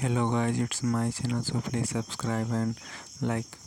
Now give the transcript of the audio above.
hello guys it's my channel so please subscribe and like.